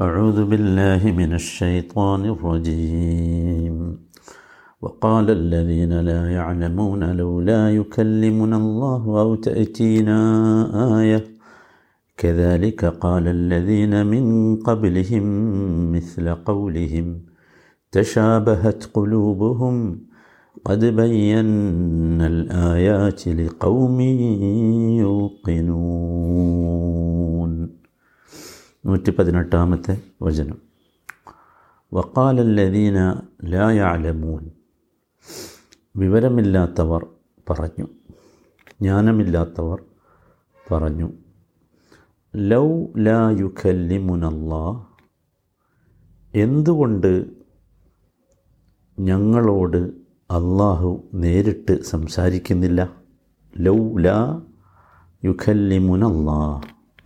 أعوذ بالله من الشيطان الرجيم. وقال الذين لا يعلمون لولا يكلمنا الله أو تأتينا آية. كذلك قال الذين من قبلهم مثل قولهم تشابهت قلوبهم. قد بينا الآيات لقوم يوقنون. നൂറ്റി പതിനെട്ടാമത്തെ വചനം വക്കാലല്ലദീന ലായാലമൂൻ വിവരമില്ലാത്തവർ പറഞ്ഞു. ജ്ഞാനമില്ലാത്തവർ പറഞ്ഞു. ലൗ ലാ എന്തുകൊണ്ട് ഞങ്ങളോട് അള്ളാഹു നേരിട്ട് സംസാരിക്കുന്നില്ല? ലൗ ലാ യുഖല്ലിമുനല്ലാ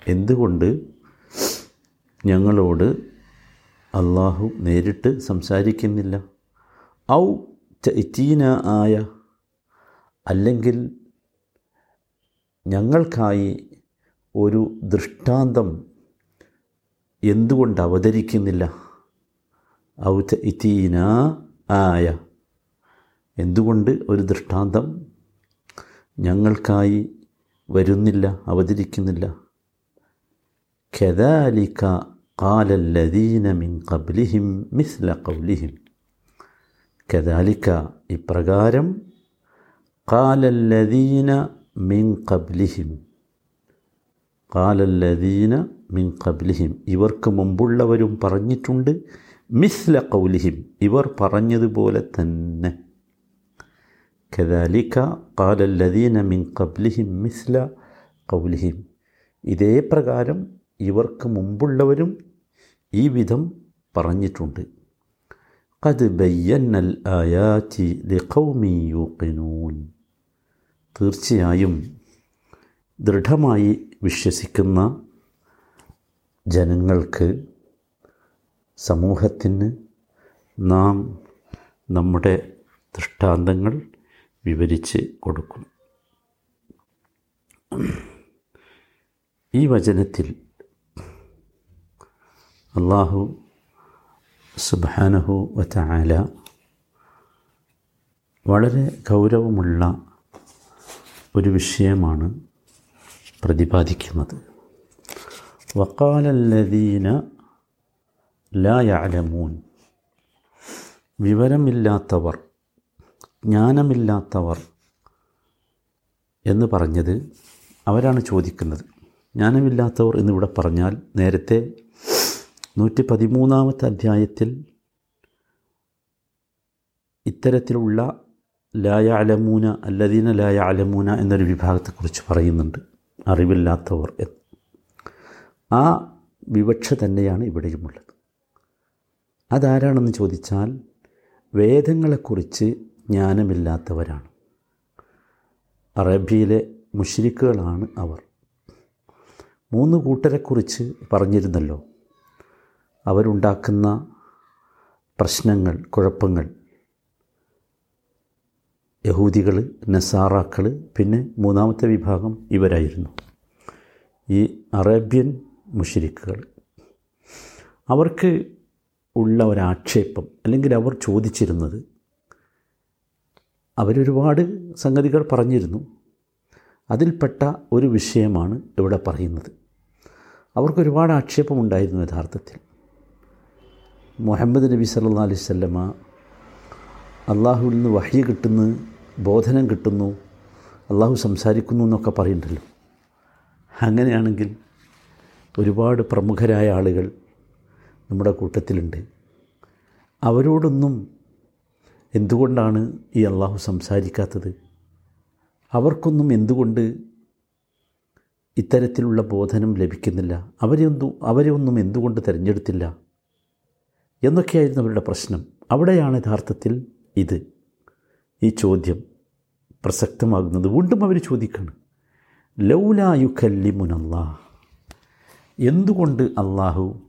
എന്തുകൊണ്ട്? ഞങ്ങളോട് അള്ളാഹു നേരിട്ട് സംസാരിക്കുന്നില്ല. ഔ ചീന ആയ അല്ലെങ്കിൽ ഞങ്ങൾക്കായി ഒരു ദൃഷ്ടാന്തം എന്തുകൊണ്ട് അവതരിക്കുന്നില്ല? ഔ ചീന ആയ എന്തുകൊണ്ട് ഒരു ദൃഷ്ടാന്തം ഞങ്ങൾക്കായി വരുന്നില്ല അവതരിക്കുന്നില്ല? കെതാലിക്ക قال الذين من قبلهم مثل قولهم كذلك ഇപ്രകാരം قال الذين من قبلهم قال الذين من قبلهم ഇവർക്ക് മുമ്പുള്ളവരും പറഞ്ഞിട്ടുണ്ട് മിസ്ല കൗലിഹിം ഇവർ പറഞ്ഞതുപോലെ തന്നെ كذلك قال الذين من قبلهم مثل قولهم ഇതേ പ്രകാരം ഇവർക്ക് മുമ്പുള്ളവരും ഈ വിധം പറഞ്ഞിട്ടുണ്ട്. ബയ്യന്നൽ ആയാറ്റി ലിഖൗമി യൂക്കിനൂൻ തീർച്ചയായും ദൃഢമായി വിശ്വസിക്കുന്ന ജനങ്ങൾക്ക് സമൂഹത്തിന് നാം നമ്മുടെ ദൃഷ്ടാന്തങ്ങൾ വിവരിച്ച് കൊടുക്കും. ഈ വചനത്തിൽ അള്ളാഹു സുബാനഹു വറ്റാല വളരെ ഗൗരവമുള്ള ഒരു വിഷയമാണ് പ്രതിപാദിക്കുന്നത്. വക്കാലല്ലദീന ലായാലമൂൻ വിവരമില്ലാത്തവർ ജ്ഞാനമില്ലാത്തവർ എന്ന് പറഞ്ഞത് അവരാണ് ചോദിക്കുന്നത്. ജ്ഞാനമില്ലാത്തവർ എന്നിവിടെ പറഞ്ഞാൽ നേരത്തെ നൂറ്റി പതിമൂന്നാമത്തെ അധ്യായത്തിൽ ഇത്തരത്തിലുള്ള ലായ അലമൂന അല്ലദീന ലായ അലമൂന എന്നൊരു വിഭാഗത്തെക്കുറിച്ച് പറയുന്നുണ്ട്. അറിവില്ലാത്തവർ എന്ന്. ആ വിവക്ഷ തന്നെയാണ് ഇവിടെയുമുള്ളത്. അതാരാണെന്ന് ചോദിച്ചാൽ വേദങ്ങളെക്കുറിച്ച് ജ്ഞാനമില്ലാത്തവരാണ്. അറേബ്യയിലെ മുഷിരിക്കുകളാണ് അവർ. മൂന്ന് കൂട്ടരെക്കുറിച്ച് പറഞ്ഞിരുന്നല്ലോ. അവരുണ്ടാക്കുന്ന പ്രശ്നങ്ങൾ കുഴപ്പങ്ങൾ. യഹൂദികൾ നസാറാക്കൾ പിന്നെ മൂന്നാമത്തെ വിഭാഗം ഇവരായിരുന്നു. ഈ അറേബ്യൻ മുഷരിക്കുകൾ. അവർക്ക് ഉള്ള ഒരാക്ഷേപം അല്ലെങ്കിൽ അവർ ചോദിച്ചിരുന്നത് അവരൊരുപാട് സംഗതികൾ പറഞ്ഞിരുന്നു. അതിൽപ്പെട്ട ഒരു വിഷയമാണ് ഇവിടെ പറയുന്നത്. അവർക്കൊരുപാട് ആക്ഷേപമുണ്ടായിരുന്നു യഥാർത്ഥത്തിൽ. മുഹമ്മദ് നബി സല്ലാ അലൈഹി സ്വല്ലമ്മ അള്ളാഹുവിൽ നിന്ന് വഹ്യ കിട്ടുന്നു ബോധനം കിട്ടുന്നു അള്ളാഹു സംസാരിക്കുന്നു എന്നൊക്കെ പറയുന്നുണ്ടല്ലോ. അങ്ങനെയാണെങ്കിൽ ഒരുപാട് പ്രമുഖരായ ആളുകൾ നമ്മുടെ കൂട്ടത്തിലുണ്ട്. അവരോടൊന്നും എന്തുകൊണ്ടാണ് ഈ അള്ളാഹു സംസാരിക്കാത്തത്? അവർക്കൊന്നും എന്തുകൊണ്ട് ഇത്തരത്തിലുള്ള ബോധനം ലഭിക്കുന്നില്ല? അവരെയൊന്നും അവരെ ഒന്നും എന്തുകൊണ്ട് തിരഞ്ഞെടുത്തില്ല? എന്നൊക്കെയായിരുന്നു അവരുടെ പ്രശ്നം. അവിടെയാണ് യഥാർത്ഥത്തിൽ ഇത്. ഈ ചോദ്യം പ്രസക്തമാകുന്നത്. വീണ്ടും അവർ ചോദിക്കുകയാണ് ചോദിക്കണം ലൗലായുക്കല്ലിമുനല്ലാ എന്തുകൊണ്ട് അള്ളാഹു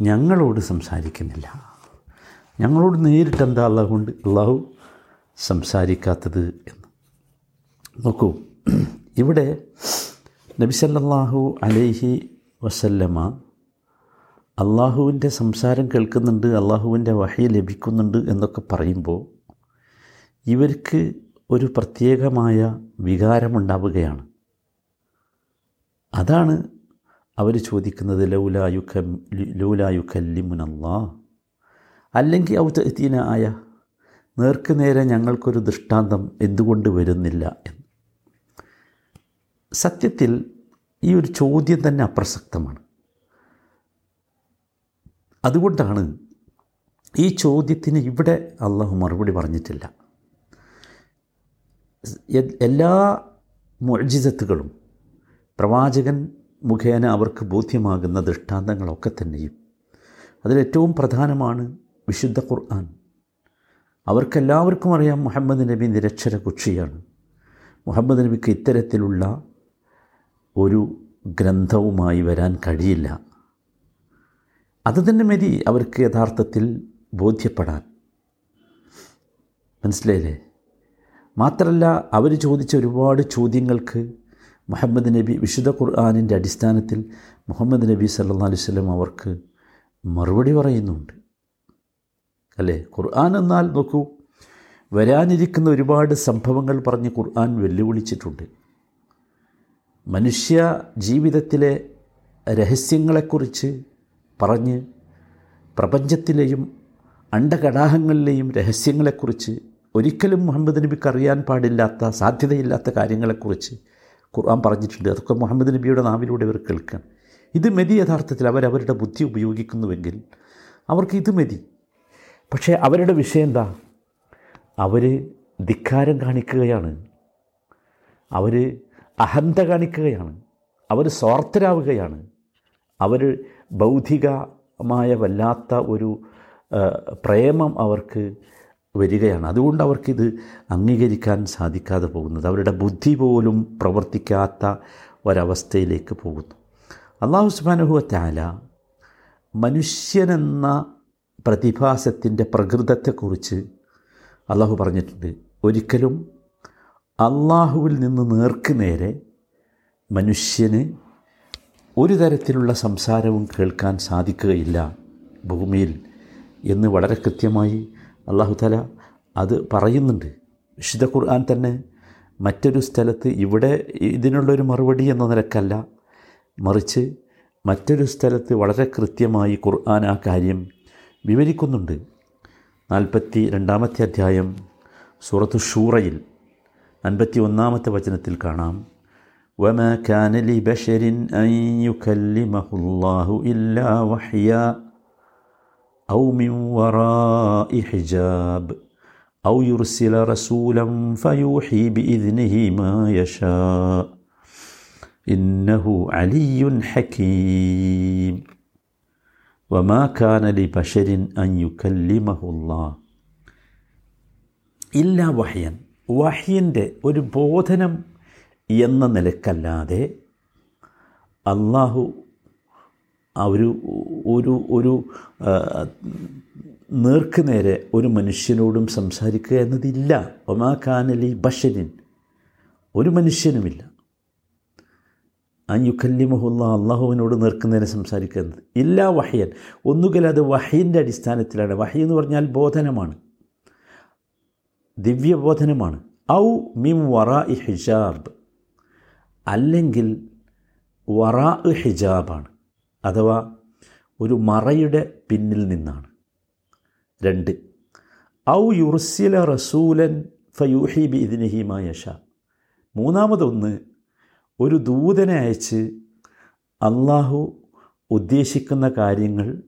ഞങ്ങളോട് സംസാരിക്കുന്നില്ല? ഞങ്ങളോട് നേരിട്ട് എന്താ അള്ളാഹു കൊണ്ട് അള്ളാഹു സംസാരിക്കാത്തത് എന്ന്. നോക്കൂ ഇവിടെ നബിസല്ലാഹു അലൈഹി വസല്ലമ അള്ളാഹുവിന്റെ സംസാരം കേൾക്കുന്നുണ്ട് അള്ളാഹുവിന്റെ വഹി ലഭിക്കുന്നുണ്ട് എന്നൊക്കെ പറയുമ്പോൾ ഇവർക്ക് ഒരു പ്രത്യേകമായ വികാരമുണ്ടാവുകയാണ്. അതാണ് അവർ ചോദിക്കുന്നത് ലൗലായുഖ ലൗലായുഖല്ലിമുനല്ലാ അല്ലെങ്കിൽ ഔത്തീന ആയ നേർക്ക് നേരെ ഞങ്ങൾക്കൊരു ദൃഷ്ടാന്തം എന്തുകൊണ്ട് വരുന്നില്ല എന്ന്. സത്യത്തിൽ ഈ ഒരു ചോദ്യം തന്നെ അപ്രസക്തമാണ്. അതുകൊണ്ടാണ് ഈ ചോദ്യത്തിന് ഇവിടെ അള്ളാഹു മറുപടി പറഞ്ഞിട്ടില്ല. എല്ലാ മൊഴിജിതത്തുകളും പ്രവാചകൻ മുഖേന അവർക്ക് ബോധ്യമാകുന്ന ദൃഷ്ടാന്തങ്ങളൊക്കെ തന്നെയും അതിലേറ്റവും പ്രധാനമാണ് വിശുദ്ധ ഖുർആൻ. അവർക്കെല്ലാവർക്കും അറിയാം മുഹമ്മദ് നബി നിരക്ഷര കുക്ഷിയാണ്. മുഹമ്മദ് നബിക്ക് ഇത്തരത്തിലുള്ള ഒരു ഗ്രന്ഥവുമായി വരാൻ കഴിയില്ല. അത് തന്നെ മതി അവർക്ക് യഥാർത്ഥത്തിൽ ബോധ്യപ്പെടാൻ. മനസ്സിലായില്ലേ? മാത്രമല്ല അവർ ചോദിച്ച ഒരുപാട് ചോദ്യങ്ങൾക്ക് മുഹമ്മദ് നബി വിശുദ്ധ ഖുർആാനിന്റെ അടിസ്ഥാനത്തിൽ മുഹമ്മദ് നബി സല്ലാ അലൈഹി സ്വലം അവർക്ക് മറുപടി പറയുന്നുണ്ട്. അല്ലേ? ഖുർആൻ എന്നാൽ നോക്കൂ വരാനിരിക്കുന്ന ഒരുപാട് സംഭവങ്ങൾ പറഞ്ഞ് ഖുർആൻ വെല്ലുവിളിച്ചിട്ടുണ്ട്. മനുഷ്യ ജീവിതത്തിലെ രഹസ്യങ്ങളെക്കുറിച്ച് പറഞ്ഞ് പ്രപഞ്ചത്തിലെയും അണ്ടകടാഹങ്ങളിലെയും രഹസ്യങ്ങളെക്കുറിച്ച് ഒരിക്കലും മുഹമ്മദ് നബിക്ക് അറിയാൻ പാടില്ലാത്ത സാധ്യതയില്ലാത്ത കാര്യങ്ങളെക്കുറിച്ച് ഖുർആൻ പറഞ്ഞിട്ടുണ്ട്. അതൊക്കെ മുഹമ്മദ് നബിയുടെ നാവിലൂടെ ഇവർ കേൾക്കുകയാണ് ഇത് മതി യഥാർത്ഥത്തിൽ അവരവരുടെ ബുദ്ധി ഉപയോഗിക്കുന്നുവെങ്കിൽ അവർക്ക് ഇത് മതി. പക്ഷേ അവരുടെ വിഷയം എന്താ? അവർ ധിക്കാരം കാണിക്കുകയാണ്. അവർ അഹന്ത കാണിക്കുകയാണ്. അവർ സ്വാർത്ഥരാവുകയാണ്. അവർ ബൗദ്ധികമായ വല്ലാത്ത ഒരു പ്രേമം അവർക്ക് വരികയാണ്. അതുകൊണ്ട് അവർക്കിത് അംഗീകരിക്കാൻ സാധിക്കാതെ പോകുന്നത്. അവരുടെ ബുദ്ധി പോലും പ്രവർത്തിക്കാത്ത ഒരവസ്ഥയിലേക്ക് പോകുന്നു. അള്ളാഹു സുബാനുഹുവ താല മനുഷ്യനെന്ന പ്രതിഭാസത്തിന്റെ പ്രകൃതത്തെക്കുറിച്ച് അള്ളാഹു പറഞ്ഞിട്ടുണ്ട്. ഒരിക്കലും അള്ളാഹുവിൽ നിന്ന് നേർക്ക് നേരെ മനുഷ്യന് ഒരു തരത്തിലുള്ള സംസാരവും കേൾക്കാൻ സാധിക്കുകയില്ല ഭൂമിയിൽ എന്ന് വളരെ കൃത്യമായി അള്ളാഹു തല അത് പറയുന്നുണ്ട്. വിശുദ്ധ ഖുർആൻ തന്നെ മറ്റൊരു സ്ഥലത്ത് ഇവിടെ ഇതിനുള്ളൊരു മറുപടി എന്ന നിലക്കല്ല. മറിച്ച് മറ്റൊരു സ്ഥലത്ത് വളരെ കൃത്യമായി ഖുർആൻ ആ കാര്യം വിവരിക്കുന്നുണ്ട്. നാൽപ്പത്തി രണ്ടാമത്തെ അധ്യായം സൂറത്തു ഷൂറയിൽ അൻപത്തി ഒന്നാമത്തെ വചനത്തിൽ കാണാം. وما كان لبشر أن يكلمه الله إلا وحيا أو من وراء حجاب أو يرسل رسولا فيوحي بإذنه ما يشاء إنه علي حكيم وما كان لبشر أن يكلمه الله إلا وحيا വഹ്യൻ്റെ ഒരു ബോധനം എന്ന നിലക്കല്ലാതെ അള്ളാഹു ഒരു ഒരു ഒരു നേർക്ക് നേരെ ഒരു മനുഷ്യനോടും സംസാരിക്കുക എന്നതില്ല. ഒമാ കാനലി ബഷരിൻ. ഒരു മനുഷ്യനുമില്ല. ആ മുഹുല്ല അള്ളാഹുവിനോട് നേർക്കുന്നതിനെ സംസാരിക്കുന്നത് ഇല്ല വഹയൻ. ഒന്നുകിൽ അത് വഹയിന്റെ അടിസ്ഥാനത്തിലാണ്. വഹി എന്ന് പറഞ്ഞാൽ ബോധനമാണ്. ദിവ്യബോധനമാണ്. ഔ മിം വറ ഇ ഹിജാബ്. അല്ലെങ്കിൽ വറാ ഹിജാബാണ് അഥവാ ഒരു മറയുടെ പിന്നിൽ നിന്നാണ്. രണ്ട് ഔ യുർസില റസൂലൻ ഫയൂഹി ബി ഇതിനിഹിമ യഷ. മൂന്നാമതൊന്ന് ഒരു ദൂതനെ അയച്ച് അള്ളാഹു ഉദ്ദേശിക്കുന്ന കാര്യങ്ങൾ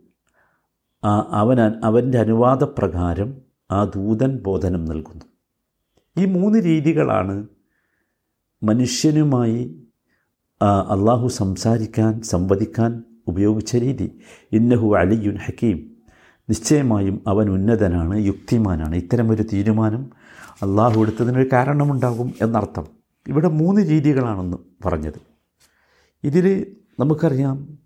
അവൻ അവന്റെ അനുവാദപ്രകാരം ആ ദൂതൻ ബോധനം നൽകുന്നു. ഈ മൂന്ന് രീതികളാണ് മനുഷ്യനുമായി അള്ളാഹു സംസാരിക്കാൻ സംവദിക്കാൻ ഉപയോഗിച്ച രീതി. ഇന്നഹു അലിയുൻ ഹക്കീം. നിശ്ചയമായും അവൻ ഉന്നതനാണ് യുക്തിമാനാണ്. ഇത്തരമൊരു തീരുമാനം അള്ളാഹു എടുത്തതിനൊരു കാരണമുണ്ടാകും എന്നർത്ഥം. ഇവിടെ മൂന്ന് രീതികളാണെന്ന് പറഞ്ഞത്. ഇതിൽ നമുക്കറിയാം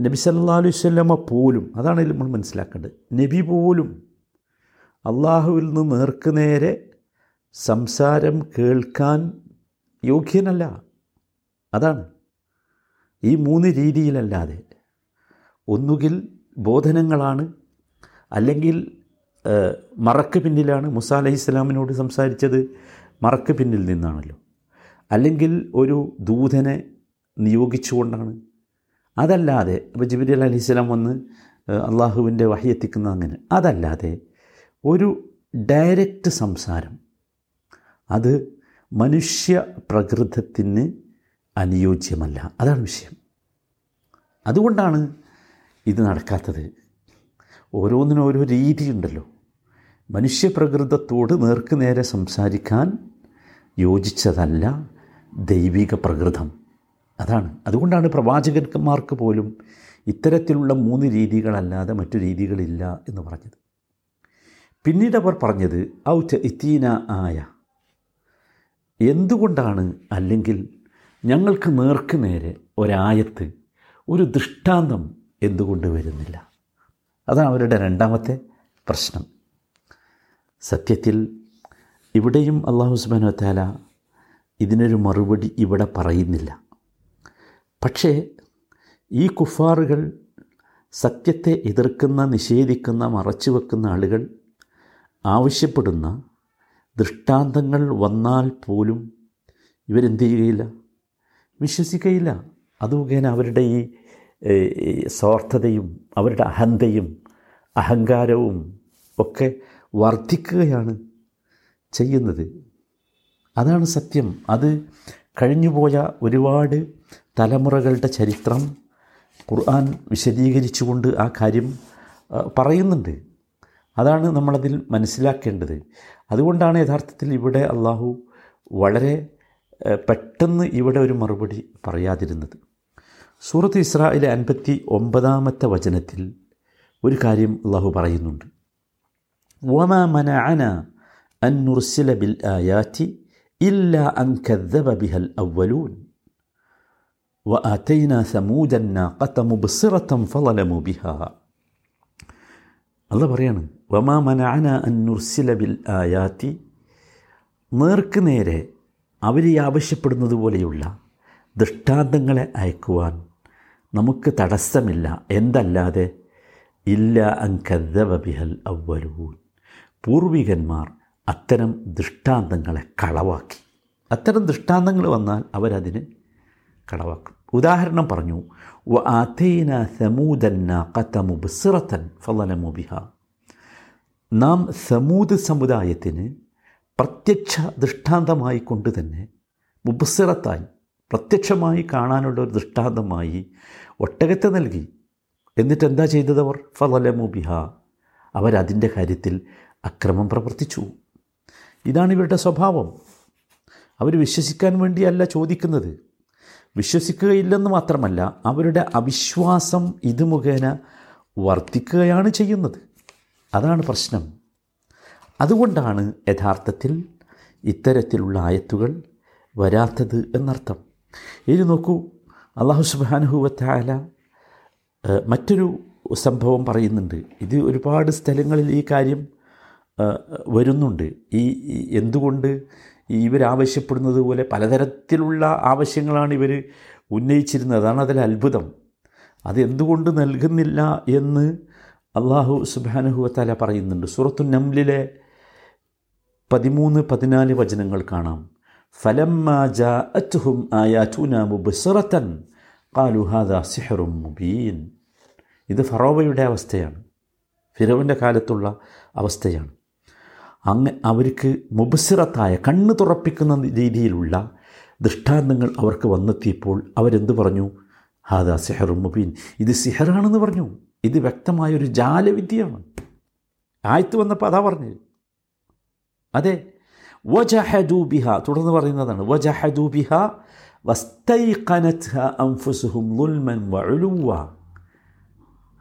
നബി സല്ലാ അലൈഹി സ്വല്ലമ്മ പോലും അതാണ് നമ്മൾ മനസ്സിലാക്കേണ്ടത് നബി പോലും അള്ളാഹുവിൽ നിന്ന് നേർക്കുനേരെ സംസാരം കേൾക്കാൻ യോഗ്യനല്ല. അതാണ്. ഈ മൂന്ന് രീതിയിലല്ലാതെ. ഒന്നുകിൽ ബോധനങ്ങളാണ് അല്ലെങ്കിൽ മറക്ക് പിന്നിലാണ്. മുസ അലഹി ഇസ്ലാമിനോട് സംസാരിച്ചത് മറക്ക് പിന്നിൽ നിന്നാണല്ലോ. അല്ലെങ്കിൽ ഒരു ദൂതനെ നിയോഗിച്ചുകൊണ്ടാണ്. അതല്ലാതെ ഇപ്പോൾ ജിബിരി അലഹി ഇസ്ലാം വന്ന് അള്ളാഹുവിന്റെ വഹിയെത്തിക്കുന്ന അങ്ങനെ. അതല്ലാതെ ഒരു ഡയറക്റ്റ് സംസാരം. അത് മനുഷ്യ പ്രകൃതത്തിന് അനുയോജ്യമല്ല. അതാണ് വിഷയം. അതുകൊണ്ടാണ് ഇത് നടക്കാത്തത്. ഓരോന്നിനും ഓരോ രീതിയുണ്ടല്ലോ. മനുഷ്യപ്രകൃതത്തോട് നേർക്ക് നേരെ സംസാരിക്കാൻ യോജിച്ചതല്ല ദൈവിക പ്രകൃതം. അതാണ്. അതുകൊണ്ടാണ് പ്രവാചകന്മാർക്ക് പോലും ഇത്തരത്തിലുള്ള മൂന്ന് രീതികളല്ലാതെ മറ്റു രീതികളില്ല എന്ന് പറഞ്ഞത്. പിന്നീട് അവർ പറഞ്ഞത് ഔ ഇത്തീന ആയ എന്തുകൊണ്ടാണ് അല്ലെങ്കിൽ ഞങ്ങൾക്ക് നേർക്ക് നേരെ ഒരായത്ത് ഒരു ദൃഷ്ടാന്തം എന്തുകൊണ്ട് വരുന്നില്ല? അതാണ് അവരുടെ രണ്ടാമത്തെ പ്രശ്നം. സത്യത്തിൽ ഇവിടെയും അള്ളാഹു ഹുസ്ബാൻ താല ഇതിനൊരു മറുപടി ഇവിടെ പറയുന്നില്ല. പക്ഷേ ഈ കുഫാറുകൾ സത്യത്തെ എതിർക്കുന്ന നിഷേധിക്കുന്ന മറച്ചു വെക്കുന്ന ആളുകൾ ആവശ്യപ്പെടുന്ന ദൃഷ്ടാന്തങ്ങൾ വന്നാൽ പോലും ഇവരെന്ത് ചെയ്യുകയില്ല വിശ്വസിക്കുകയില്ല അത് മുഖേന അവരുടെ ഈ സ്വാർത്ഥതയും അവരുടെ അഹന്തയും അഹങ്കാരവും ഒക്കെ വർദ്ധിക്കുകയാണ് ചെയ്യുന്നത്. അതാണ് സത്യം. അത് കഴിഞ്ഞുപോയ ഒരുപാട് തലമുറകളുടെ ചരിത്രം ഖുർആൻ വിശദീകരിച്ചുകൊണ്ട് ആ കാര്യം പറയുന്നുണ്ട്. അതാണ് നമ്മളതിൽ മനസ്സിലാക്കേണ്ടത് അതുകൊണ്ടാണ് യഥാർത്ഥത്തിൽ ഇവിടെ അള്ളാഹു വളരെ ഏ, പെട്ടെന്ന് ഇവിടെ ഒരു മറുപടി പറയാതിരുന്നത് സൂറത്ത് ഇസ്രായിലെ അൻപത്തി ഒമ്പതാമത്തെ വചനത്തിൽ ഒരു കാര്യം അള്ളാഹു പറയുന്നുണ്ട് وما منعنا أن نرسل بالآيات إلا أن كذب بها الأولون وآتينا ثمود الناقة مبصرة فظلموا بها الله വമാ മനഅന അൻ നുർസില ബിൽ ആയാത്തി. നേർക്ക് നേരെ അവർ ആവശ്യപ്പെടുന്നത് പോലെയുള്ള ദൃഷ്ടാന്തങ്ങളെ അയക്കുവാൻ നമുക്ക് തടസ്സമില്ല. എന്തല്ലാതെ? ഇല്ല അങ്കദ്ദവ ബിഹൽ അവ്വലൂൻ. പൂർവികന്മാർ അത്തരം ദൃഷ്ടാന്തങ്ങളെ കളവാക്കി. അത്തരം ദൃഷ്ടാന്തങ്ങൾ വന്നാൽ അവരതിന് കളവാക്കും. ഉദാഹരണം പറഞ്ഞു വ ആതൈന കത്തമുബ് സിറത്തൻ ഫലമുബിഹ നാം സമൂത് സമുദായത്തിന് പ്രത്യക്ഷ ദൃഷ്ടാന്തമായി കൊണ്ട് തന്നെ മുബസിറത്തായി പ്രത്യക്ഷമായി കാണാനുള്ള ഒരു ദൃഷ്ടാന്തമായി ഒട്ടകത്തെ നൽകി. എന്നിട്ട് എന്താ ചെയ്തത് അവർ ഫലമു ബിഹ. അവരതിന്റെ കാര്യത്തിൽ അക്രമം പ്രവർത്തിച്ചു. ഇതാണ് ഇവരുടെ സ്വഭാവം. അവർ വിശ്വസിക്കാൻ വേണ്ടിയല്ല ചോദിക്കുന്നത്. വിശ്വസിക്കുകയില്ലെന്ന് മാത്രമല്ല അവരുടെ അവിശ്വാസം ഇത് മുഖേന വർദ്ധിക്കുകയാണ് ചെയ്യുന്നത്. അതാണ് പ്രശ്നം. അതുകൊണ്ടാണ് യഥാർത്ഥത്തിൽ ഇത്തരത്തിലുള്ള ആയത്തുകൾ വരാത്തത് എന്നർത്ഥം. ഇനി നോക്കൂ അള്ളാഹു സുബാനുഹുവത്തായ മറ്റൊരു സംഭവം പറയുന്നുണ്ട്. ഇത് ഒരുപാട് സ്ഥലങ്ങളിൽ ഈ കാര്യം വരുന്നുണ്ട്. ഈ എന്തുകൊണ്ട് ഇവരാവശ്യപ്പെടുന്നത് പോലെ പലതരത്തിലുള്ള ആവശ്യങ്ങളാണ് ഇവർ ഉന്നയിച്ചിരുന്നത്. അതാണ് അതിൽ അത്ഭുതം. അതെന്തുകൊണ്ട് നൽകുന്നില്ല എന്ന് അള്ളാഹു സുബാനുഹുവത്തല പറയുന്നുണ്ട്. സൂറത്തു നംലിലെ പതിമൂന്ന് പതിനാല് വചനങ്ങൾ കാണാം. ഖാലു ഹാദാ സിഹ്റും മുബീൻ. ഇത് ഫറോവയുടെ അവസ്ഥയാണ്. ഫിറോവിന്റെ കാലത്തുള്ള അവസ്ഥയാണ്. അങ്ങ് അവർക്ക് മുബസിറത്തായ കണ്ണ് തുറപ്പിക്കുന്ന രീതിയിലുള്ള ദൃഷ്ടാന്തങ്ങൾ അവർക്ക് വന്നെത്തിയപ്പോൾ അവരെന്ത് പറഞ്ഞു? ഹാദാ സിഹറും മുബീൻ. ഇത് സിഹറാണെന്ന് പറഞ്ഞു. ഇത് വ്യക്തമായൊരു ജാലവിദ്യയാണ്. ആയത്ത് വന്നപ്പോൾ അതാ പറഞ്ഞത്. അതെ വജഹദൂബിഹ തുടർന്ന് പറയുന്നതാണ് വജഹദൂബിഹ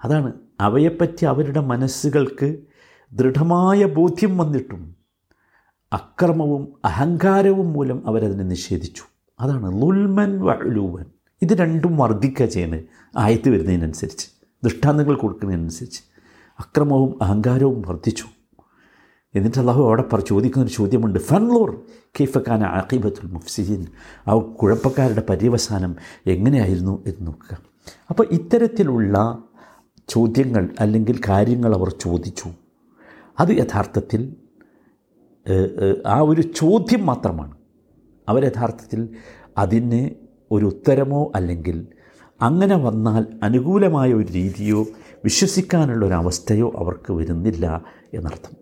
അതാണ് അവയെപ്പറ്റി അവരുടെ മനസ്സുകൾക്ക് ദൃഢമായ ബോധ്യം വന്നിട്ടും അക്രമവും അഹങ്കാരവും മൂലം അവരതിനെ നിഷേധിച്ചു. അതാണ് ലുൽമൻ വഴുവൻ ഇത് രണ്ടും വർദ്ധിക്കുക ചെയ്യുന്നത് ആയത്ത് വരുന്നതിനനുസരിച്ച്. ദൃഷ്ടാന്തങ്ങൾ കൊടുക്കുന്നതിനനുസരിച്ച് അക്രമവും അഹങ്കാരവും വർദ്ധിച്ചു. എന്നിട്ട് അള്ളാഹു അവിടെ പറ ചോദിക്കുന്നൊരു ചോദ്യമുണ്ട്. ഫൻലോർ കെയ്ഫക്കാൻ അഖീബത്തുൽ മുഫ്സിദീൻ ആ കുഴപ്പക്കാരുടെ പര്യവസാനം എങ്ങനെയായിരുന്നു എന്ന് നോക്കുക. അപ്പോൾ ഇത്തരത്തിലുള്ള ചോദ്യങ്ങൾ അല്ലെങ്കിൽ കാര്യങ്ങൾ അവർ ചോദിച്ചു. അത് യഥാർത്ഥത്തിൽ ആ ഒരു ചോദ്യം മാത്രമാണ്. അവർ യഥാർത്ഥത്തിൽ അതിന് ഒരു ഉത്തരമോ അല്ലെങ്കിൽ അങ്ങനെ വന്നാൽ അനുകൂലമായ ഒരു രീതിയോ വിശ്വസിക്കാനുള്ള ഒരു അവസ്ഥയോ അവർക്ക് വരുന്നില്ല എന്നർത്ഥം.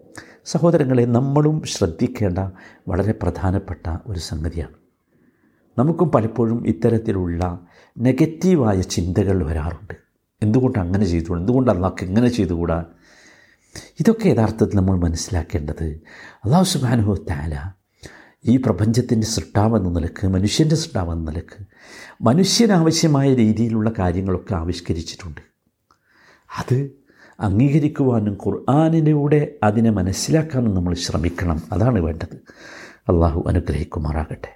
സഹോദരങ്ങളെ നമ്മളും ശ്രദ്ധിക്കേണ്ട വളരെ പ്രധാനപ്പെട്ട ഒരു സംഗതിയാണ്. നമുക്കും പലപ്പോഴും ഇത്തരത്തിലുള്ള നെഗറ്റീവായ ചിന്തകൾ വരാറുണ്ട്. എന്തുകൊണ്ട് അങ്ങനെ ചെയ്തുകൂടാ? എന്തുകൊണ്ട് അള്ളാഹ്ക്ക് എങ്ങനെ ചെയ്തുകൂടാ? ഇതൊക്കെ യഥാർത്ഥത്തിൽ നമ്മൾ മനസ്സിലാക്കേണ്ടത് അള്ളാഹു സുബാനുഹു താല ഈ പ്രപഞ്ചത്തിന്റെ സൃഷ്ടാവെന്ന നിലയ്ക്ക് മനുഷ്യന്റെ സൃഷ്ടാവെന്ന നിലയ്ക്ക് മനുഷ്യനാവശ്യമായ രീതിയിലുള്ള കാര്യങ്ങളൊക്കെ ആവിഷ്കരിച്ചിട്ടുണ്ട്. അത് അംഗീകരിക്കുവാനും ഖുർആാനിലൂടെ അതിനെ മനസ്സിലാക്കാനും നമ്മൾ ശ്രമിക്കണം. അതാണ് വേണ്ടത്. അള്ളാഹു അനുഗ്രഹിക്കുമാറാകട്ടെ.